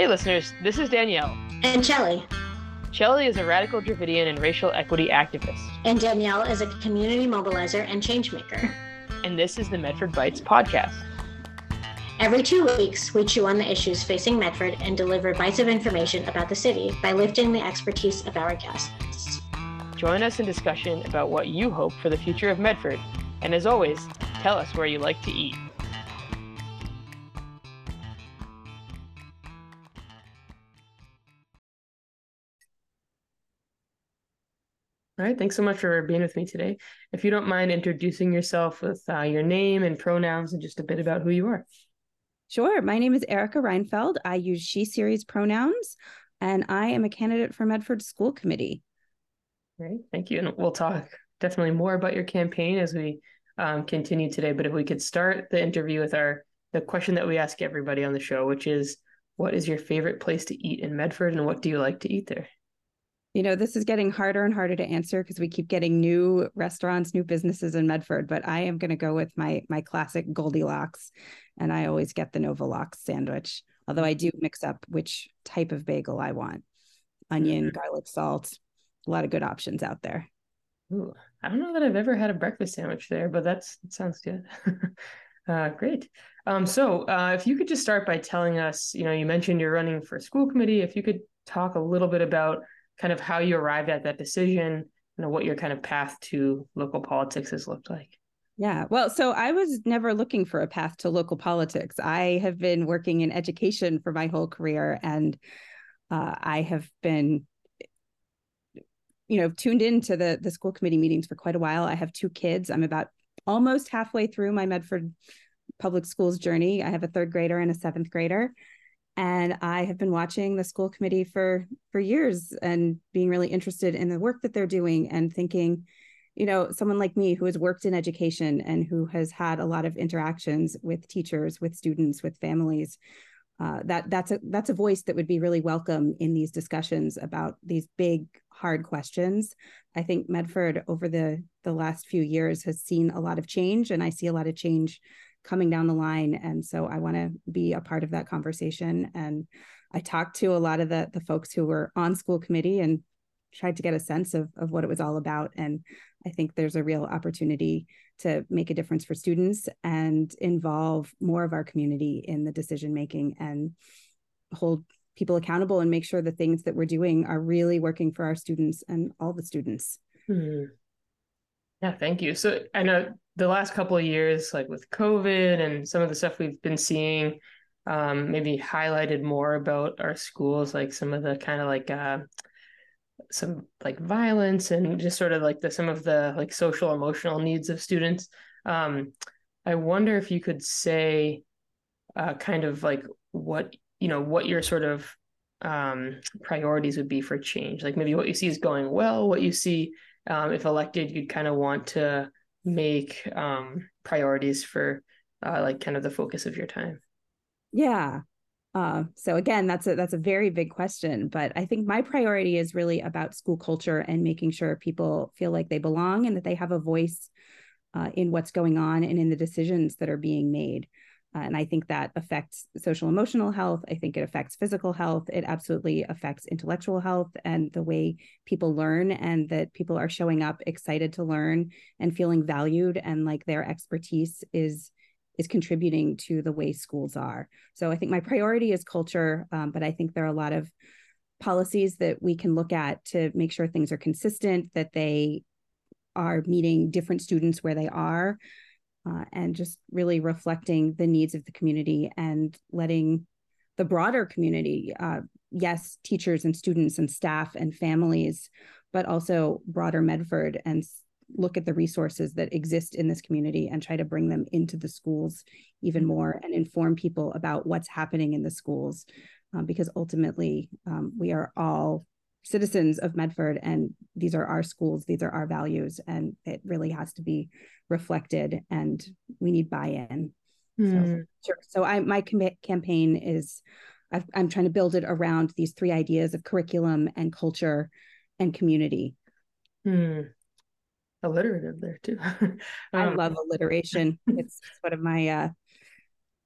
Hey, listeners, this is Danielle. And Chelly. Chelly is a radical Dravidian and racial equity activist. And Danielle is a community mobilizer and changemaker. And this is the Medford Bytes podcast. Every two weeks, we chew on the issues facing Medford and deliver bites of information about the city by lifting the expertise of our guests. Join us in discussion about what you hope for the future of Medford. And as always, tell us where you like to eat. All right, thanks so much for being with me today. If you don't mind introducing yourself with uh, your name and pronouns and just a bit about who you are. Sure. My name is Erika Reinfeld. I use she series pronouns, and I am a candidate for Medford School Committee. Great. Thank you. And we'll talk definitely more about your campaign as we um, continue today. But if we could start the interview with our the question that we ask everybody on the show, which is what is your favorite place to eat in Medford and what do you like to eat there? You know, this is getting harder and harder to answer because we keep getting new restaurants, new businesses in Medford. But I am going to go with my my classic Goldilocks, and I always get the Novalox sandwich. Although I do mix up which type of bagel I want: onion, mm-hmm. garlic, salt. A lot of good options out there. Ooh, I don't know that I've ever had a breakfast sandwich there, but that's that sounds good. uh, great. Um, so, uh, if you could just start by telling us, you know, you mentioned you're running for school committee. If you could talk a little bit about kind of how you arrived at that decision and what your kind of path to local politics has looked like. Yeah, well, so I was never looking for a path to local politics. I have been working in education for my whole career, and uh, I have been, you know, tuned into the the school committee meetings for quite a while. I have two kids. I'm about almost halfway through my Medford public schools journey. I have a third grader and a seventh grader, and i have been watching the school committee for for years and being really interested in the work that they're doing and thinking you know someone like me who has worked in education and who has had a lot of interactions with teachers with students with families uh, that that's a that's a voice that would be really welcome in these discussions about these big hard questions. I think medford over the the last few years has seen a lot of change and i see a lot of change coming down the line. And so i want to be a part of that conversation. And i talked to a lot of the the folks who were on school committee and tried to get a sense of of what it was all about. And i think there's a real opportunity to make a difference for students and involve more of our community in the decision making and hold people accountable and make sure the things that we're doing are really working for our students and all the students. Hmm. yeah thank you. So i know the last couple of years, like with COVID and some of the stuff we've been seeing, um, maybe highlighted more about our schools, like some of the kind of like uh, some like violence and just sort of like the some of the like social emotional needs of students. Um, I wonder if you could say, uh, kind of like what you know what your sort of um, priorities would be for change, like maybe what you see is going well, what you see um, if elected, you'd kind of want to make um, priorities for uh, like kind of the focus of your time? Yeah. Uh, so again, that's a that's a very big question, but I think my priority is really about school culture and making sure people feel like they belong and that they have a voice uh, in what's going on and in the decisions that are being made. Uh, and I think that affects social emotional health. I think it affects physical health. It absolutely affects intellectual health and the way people learn, and that people are showing up excited to learn and feeling valued and like their expertise is is contributing to the way schools are. So I think my priority is culture, um, but I think there are a lot of policies that we can look at to make sure things are consistent, that they are meeting different students where they are uh, and just really reflecting the needs of the community and letting the broader community, uh, yes, teachers and students and staff and families, but also broader Medford and look at the resources that exist in this community and try to bring them into the schools even more and inform people about what's happening in the schools. Um, because ultimately, um, we are all citizens of Medford and these are our schools, these are our values, and it really has to be reflected and we need buy-in. Mm. So, hmm. sure. So I my com- campaign is i am trying to build it around these three ideas of curriculum and culture and community. Hmm. Alliterative there too. um, I love alliteration. it's, it's one of my uh,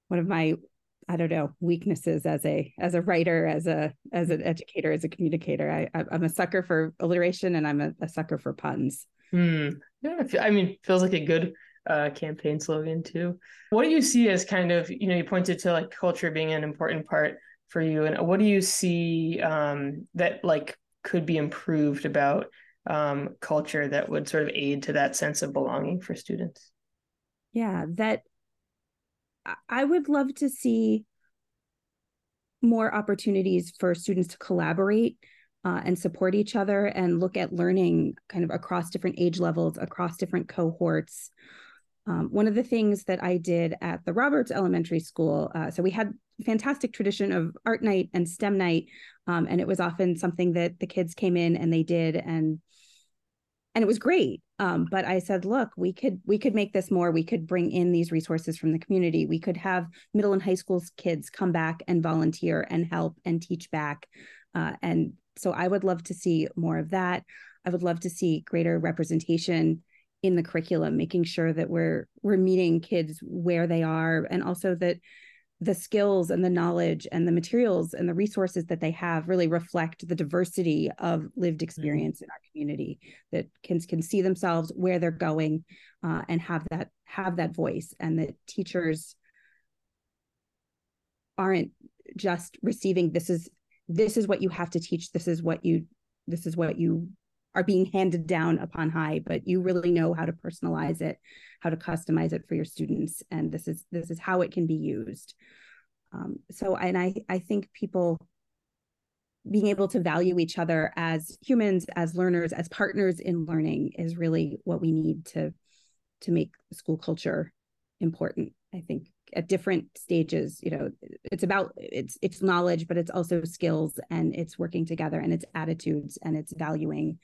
one of my I don't know weaknesses as a as a writer, as a as an educator, as a communicator. I I'm a sucker for alliteration and I'm a, a sucker for puns. Hmm. Yeah, I mean, feels like a good uh, campaign slogan too. What do you see as kind of you know you pointed to like culture being an important part for you, and what do you see um, that like could be improved about um, culture that would sort of aid to that sense of belonging for students? Yeah, that I would love to see more opportunities for students to collaborate uh, and support each other and look at learning kind of across different age levels, across different cohorts. Um, one of the things that I did at the Roberts Elementary School, uh, so we had fantastic tradition of art night and STEM night, um, and it was often something that the kids came in and they did, and and it was great. Um, but i said look we could we could make this more. We could bring in these resources from the community. We could have middle and high school kids come back and volunteer and help and teach back. Uh, and so i would love to see more of that. I would love to see greater representation in the curriculum making sure that we're we're meeting kids where they are and also that the skills and the knowledge and the materials and the resources that they have really reflect the diversity of lived mm-hmm. experience mm-hmm. in our community that can can see themselves where they're going uh, and have that have that voice and that teachers aren't just receiving this is this is what you have to teach this is what you this is what you are being handed down upon high but you really know how to personalize it how to customize it for your students and this is this is how it can be used. Um, so and i i think people being able to value each other as humans as learners as partners in learning is really what we need to to make school culture important i think at different stages you know it's about it's it's knowledge but it's also skills and it's working together and it's attitudes and it's valuing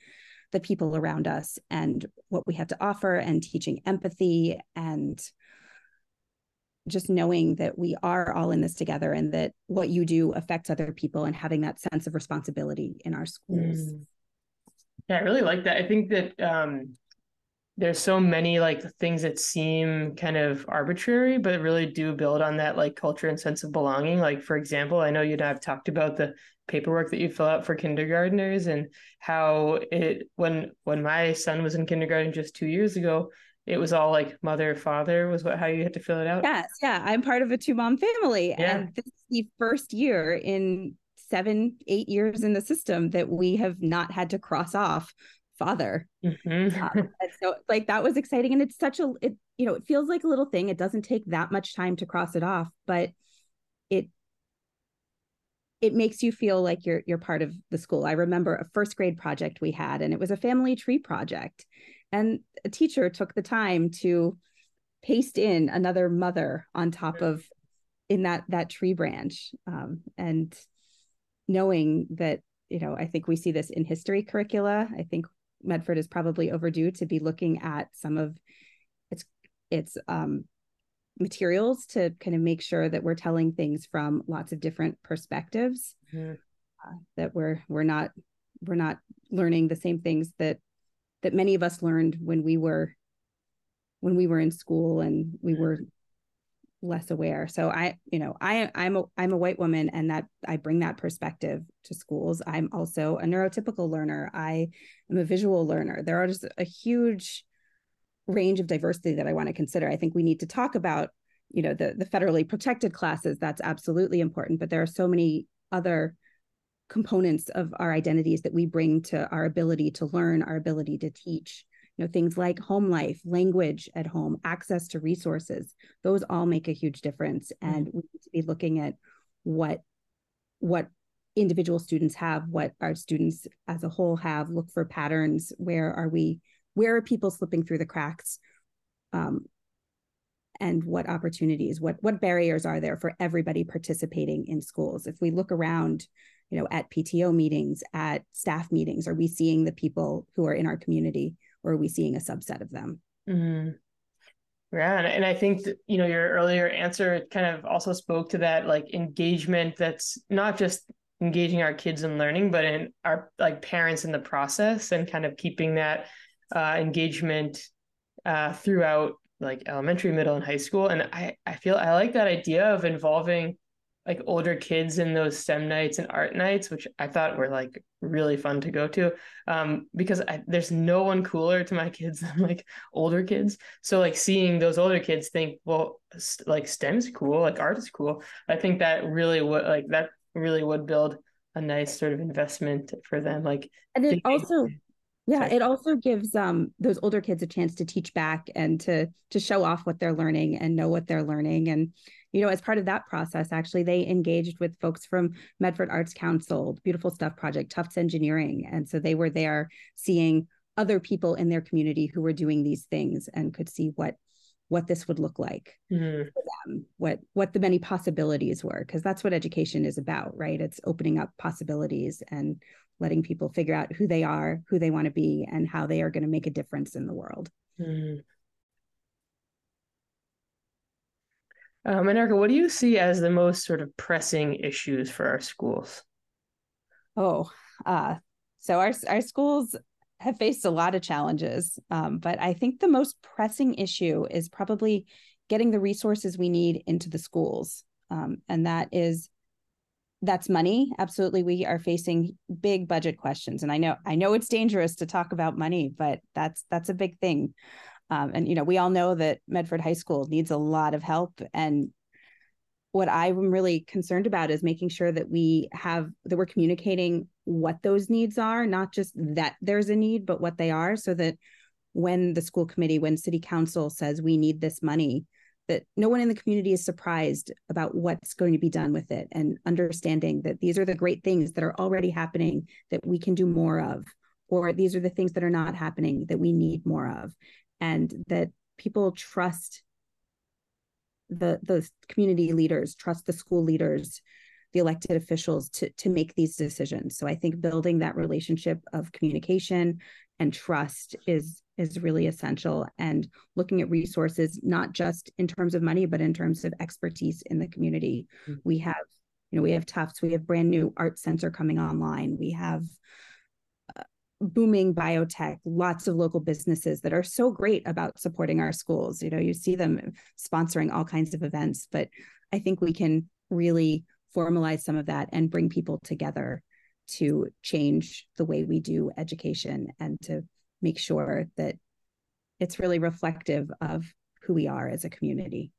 the people around us and what we have to offer and teaching empathy and just knowing that we are all in this together and that what you do affects other people and having that sense of responsibility in our schools. Mm. Yeah, I really like that. I think that um, there's so many like things that seem kind of arbitrary but really do build on that like culture and sense of belonging. Like for example i know you and i've talked about the paperwork that you fill out for kindergarteners and how it when when my son was in kindergarten just two years ago it was all like mother father was what how you had to fill it out? Yes yeah i'm part of a two mom family. Yeah. and this is the first year in seven eight years in the system that we have not had to cross off father. Mm-hmm. um, so like that was exciting. And it's such a, it, you know, it feels like a little thing. It doesn't take that much time to cross it off, but it, it makes you feel like you're you're part of the school. I remember a first grade project we had, and it was a family tree project, and a teacher took the time to paste in another mother on top of in that that tree branch, um, and knowing that you know I think we see this in history curricula. I think Medford is probably overdue to be looking at some of its its um, materials to kind of make sure that we're telling things from lots of different perspectives. Mm-hmm. Uh, that we're we're not we're not learning the same things that that many of us learned when we were when we were in school and we were less aware. So i you know i i'm a i'm a white woman and that i bring that perspective to schools. I'm also a neurotypical learner. I am a visual learner. There are just a huge range of diversity that i want to consider. I think we need to talk about you know the the federally protected classes. That's absolutely important but there are so many other components of our identities that we bring to our ability to learn our ability to teach you know things like home life language at home access to resources those all make a huge difference. Mm-hmm. and we need to be looking at what what individual students have what our students as a whole have look for patterns where are we where are people slipping through the cracks? Um, and what opportunities what what barriers are there for everybody participating in schools? If we look around you know at pto meetings at staff meetings are we seeing the people who are in our community or are we seeing a subset of them? Mm. Yeah, and I think you know your earlier answer kind of also spoke to that like engagement that's not just engaging our kids in learning, but in our like parents in the process and kind of keeping that uh, engagement uh, throughout like elementary, middle, and high school. And I I feel I like that idea of involving like older kids in those STEM nights and art nights, which I thought were like really fun to go to. Um, because I, there's no one cooler to my kids than like older kids. So like seeing those older kids think, well, st- like STEM's cool, like art is cool. I think that really would like that really would build a nice sort of investment for them. Like, and it also yeah it also gives um those older kids a chance to teach back and to to show off what they're learning and know what they're learning and you know as part of that process actually they engaged with folks from medford arts council beautiful stuff project tufts engineering and so they were there seeing other people in their community who were doing these things and could see what what this would look like mm-hmm. for them what what the many possibilities were because that's what education is about right it's opening up possibilities and letting people figure out who they are, who they want to be, and how they are going to make a difference in the world. Mm-hmm. Um, and Erika, what do you see as the most sort of pressing issues for our schools? Oh, uh, so our our schools have faced a lot of challenges, um, but I think the most pressing issue is probably getting the resources we need into the schools, um, and that is that's money. Absolutely we are facing big budget questions. And i know i know it's dangerous to talk about money but that's that's a big thing um, and you know we all know that medford high school needs a lot of help. And what i'm really concerned about is making sure that we have that we're communicating what those needs are not just that there's a need but what they are so that when the school committee when city council says we need this money that no one in the community is surprised about what's going to be done with it and understanding that these are the great things that are already happening that we can do more of or these are the things that are not happening that we need more of and that people trust the the community leaders trust the school leaders the elected officials to to make these decisions. So i think building that relationship of communication and trust is is really essential and looking at resources not just in terms of money but in terms of expertise in the community. Mm-hmm. we have you know we have tufts we have brand new art center coming online. We have booming biotech lots of local businesses that are so great about supporting our schools you know you see them sponsoring all kinds of events but i think we can really formalize some of that and bring people together to change the way we do education and to make sure that it's really reflective of who we are as a community.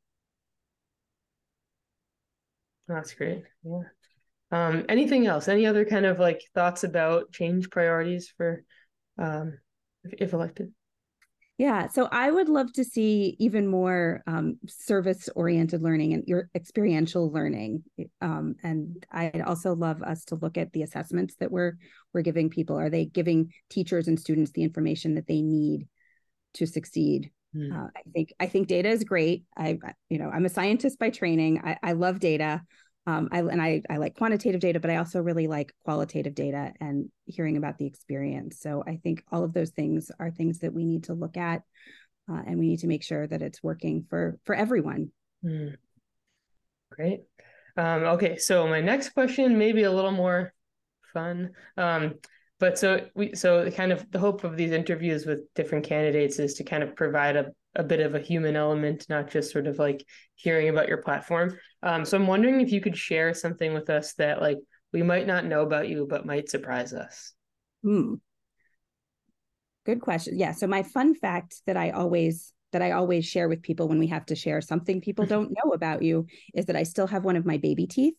That's great. Yeah. Um, anything else? Any other kind of like thoughts about change priorities for um, if, if elected? Yeah, so I would love to see even more um, service oriented learning and your experiential learning. Um, and I'd also love us to look at the assessments that we're we're giving people. Are they giving teachers and students the information that they need to succeed? Hmm. Uh, I think I think data is great. I you know I'm a scientist by training. I, I love data um, I, and I, I like quantitative data, but I also really like qualitative data and hearing about the experience. So I think all of those things are things that we need to look at, uh, and we need to make sure that it's working for for everyone. Mm. Great. Um, okay, so my next question may be a little more fun. Um, but so we so kind of the hope of these interviews with different candidates is to kind of provide a a bit of a human element, not just sort of like hearing about your platform. Um, so I'm wondering if you could share something with us that like we might not know about you, but might surprise us. Hmm. Good question. Yeah. So my fun fact that I always that I always share with people when we have to share something people don't know about you is that I still have one of my baby teeth.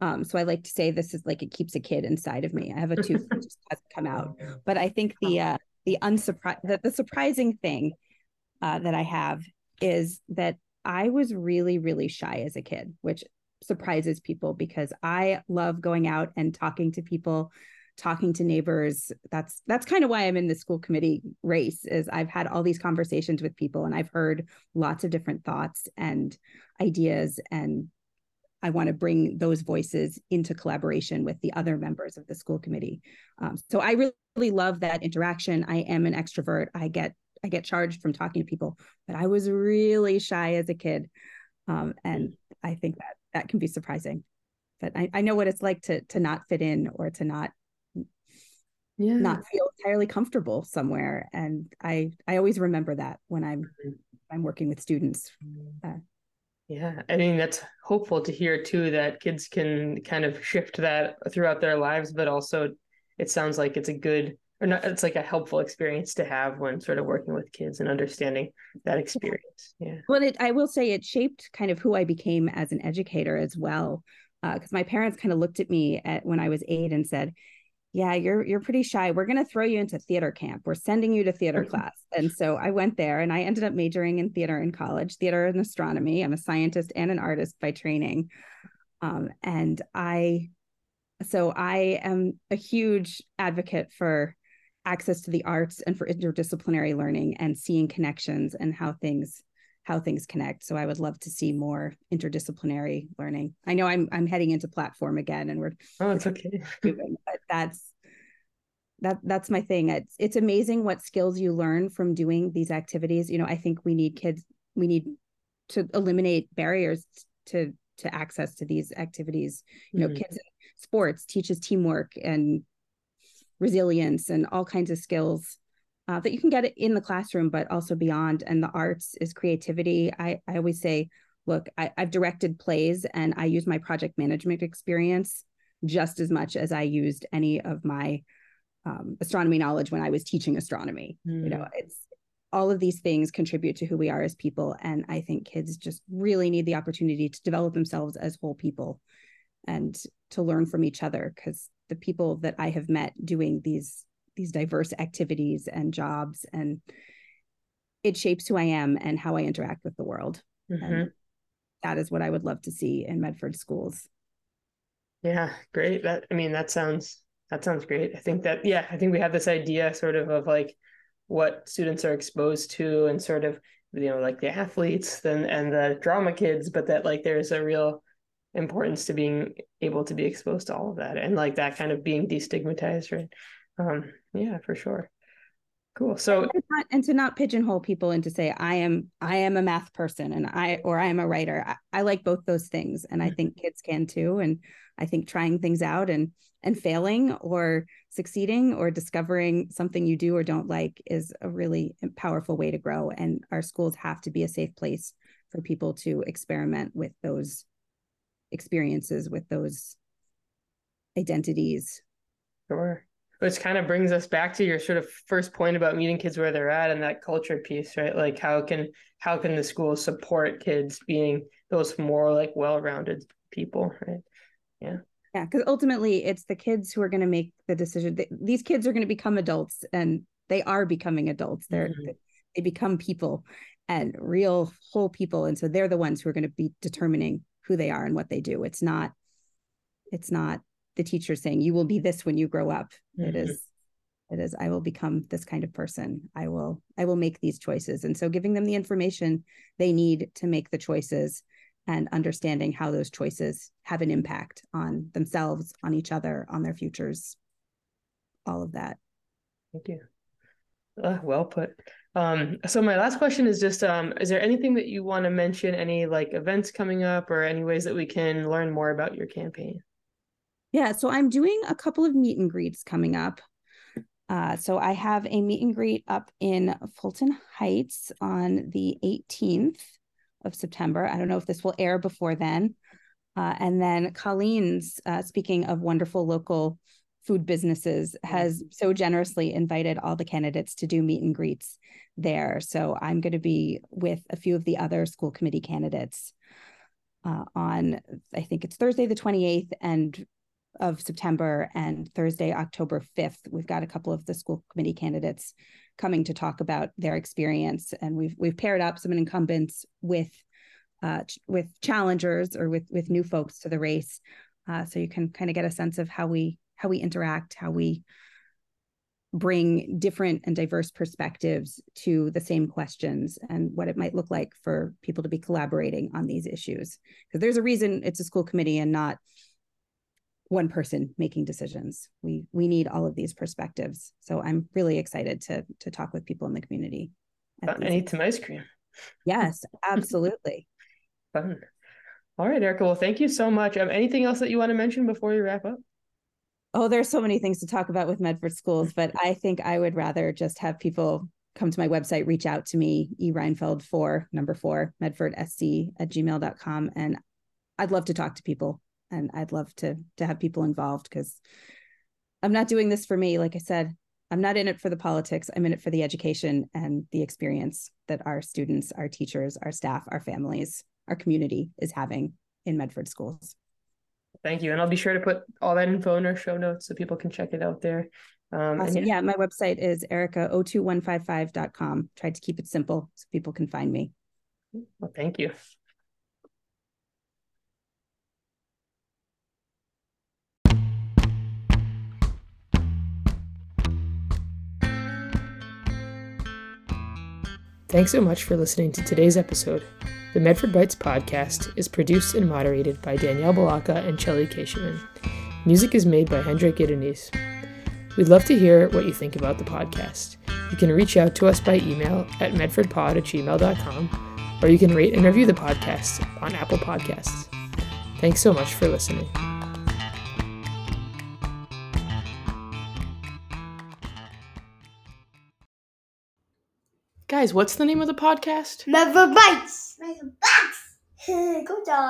Um, so I like to say this is like it keeps a kid inside of me. I have a tooth that just hasn't come out. But I think the uh, the unsurprised the, the surprising thing uh, that I have is that I was really, really shy as a kid, which surprises people because I love going out and talking to people, talking to neighbors. That's that's kind of why I'm in the school committee race. Is I've had all these conversations with people and I've heard lots of different thoughts and ideas and I want to bring those voices into collaboration with the other members of the school committee. Um, so I really, really love that interaction. I am an extrovert. I get I get charged from talking to people, but I was really shy as a kid. Um, and I think that that can be surprising. But I, I know what it's like to to not fit in or to not yeah. not feel entirely comfortable somewhere. And I I always remember that when I'm mm-hmm. I'm working with students. Uh, Yeah, I mean that's hopeful to hear too that kids can kind of shift that throughout their lives, but also it sounds like it's a good or not it's like a helpful experience to have when sort of working with kids and understanding that experience. Yeah. Well, it I will say it shaped kind of who I became as an educator as well. Because uh, my parents kind of looked at me at when I was eight and said, yeah you're you're pretty shy we're going to throw you into theater camp we're sending you to theater class and so i went there and i ended up majoring in theater in college theater and astronomy i'm a scientist and an artist by training um, and i so i am a huge advocate for access to the arts and for interdisciplinary learning and seeing connections and how things how things connect. So I would love to see more interdisciplinary learning. I know I'm I'm heading into platform again, and we're oh, it's okay. but that's that that's my thing. It's it's amazing what skills you learn from doing these activities. You know, I think we need kids. We need to eliminate barriers to to access to these activities. You know, mm-hmm. kids sports teaches teamwork and resilience and all kinds of skills uh, that you can get in the classroom, but also beyond. And the arts is creativity. I, I always say, look, I, I've directed plays and I use my project management experience just as much as I used any of my um, astronomy knowledge when I was teaching astronomy. Mm. You know, hmm. it's all of these things contribute to who we are as people. And I think kids just really need the opportunity to develop themselves as whole people and to learn from each other because the people that I have met doing these these diverse activities and jobs and it shapes who I am and how I interact with the world. Mm-hmm. And that is what I would love to see in Medford schools. Yeah, great. That I mean that sounds that sounds great. I think that yeah, I think we have this idea sort of of like what students are exposed to and sort of you know like the athletes and and the drama kids, but that like there's a real importance to being able to be exposed to all of that and like that kind of being destigmatized, right? Um, yeah, for sure. Cool. So and to, not, and to not pigeonhole people and to say I am I am a math person and I or I am a writer. I, I like both those things, and I mm-hmm. think kids can too. And I think trying things out and and failing or succeeding or discovering something you do or don't like is a really powerful way to grow. And our schools have to be a safe place for people to experiment with those experiences, with those identities. Sure. Which kind of brings us back to your sort of first point about meeting kids where they're at and that culture piece right? Like how can how can the school support kids being those more like well-rounded people right? Yeah. Yeah because ultimately it's the kids who are going to make the decision. These kids are going to become adults and they are becoming adults. They're mm-hmm. they become people and real whole people and so they're the ones who are going to be determining who they are and what they do. It's not it's not the teacher saying you will be this when you grow up. Mm-hmm. it is it is i will become this kind of person. I will i will make these choices. And so giving them the information they need to make the choices and understanding how those choices have an impact on themselves on each other on their futures all of that. Thank you. Uh, well put um, so my last question is just um, is there anything that you want to mention any like events coming up or any ways that we can learn more about your campaign yeah, so I'm doing a couple of meet and greets coming up. Uh, so I have a meet and greet up in Fulton Heights on the 18th of September. I don't know if this will air before then. Uh, and then Colleen's, uh, speaking of wonderful local food businesses, has so generously invited all the candidates to do meet and greets there. So I'm going to be with a few of the other school committee candidates uh, on, I think it's Thursday the 28th, and of September and Thursday, October 5th. We've got a couple of the school committee candidates coming to talk about their experience. And we've we've paired up some incumbents with uh, ch- with challengers or with with new folks to the race. Uh, so you can kind of get a sense of how we how we interact, how we bring different and diverse perspectives to the same questions and what it might look like for people to be collaborating on these issues because there's a reason it's a school committee and not one person making decisions. We we need all of these perspectives. So I'm really excited to to talk with people in the community. I need some ice cream. Yes, absolutely. Fun. All right, Erika. Well, thank you so much. Um, anything else that you want to mention before we wrap up? Oh, there's so many things to talk about with Medford schools, but I think I would rather just have people come to my website, reach out to me, e Reinfeld four, number four, medfordsc at gmail.com. And I'd love to talk to people and I'd love to to have people involved because I'm not doing this for me. Like I said, I'm not in it for the politics. I'm in it for the education and the experience that our students, our teachers, our staff, our families, our community is having in Medford schools. Thank you. And I'll be sure to put all that info in our show notes so people can check it out there. Um, awesome. yeah. yeah, my website is erika02155.com. Tried to keep it simple so people can find me. Well, thank you. Thanks so much for listening to today's episode. The Medford Bytes podcast is produced and moderated by Danielle Balaka and Chelly Keshaman. Music is made by Hendrik Idenise. We'd love to hear what you think about the podcast. You can reach out to us by email at medfordpod at gmail.com, or you can rate and review the podcast on Apple Podcasts. Thanks so much for listening. Guys, what's the name of the podcast? Medford Bytes. Medford Bytes. Good job.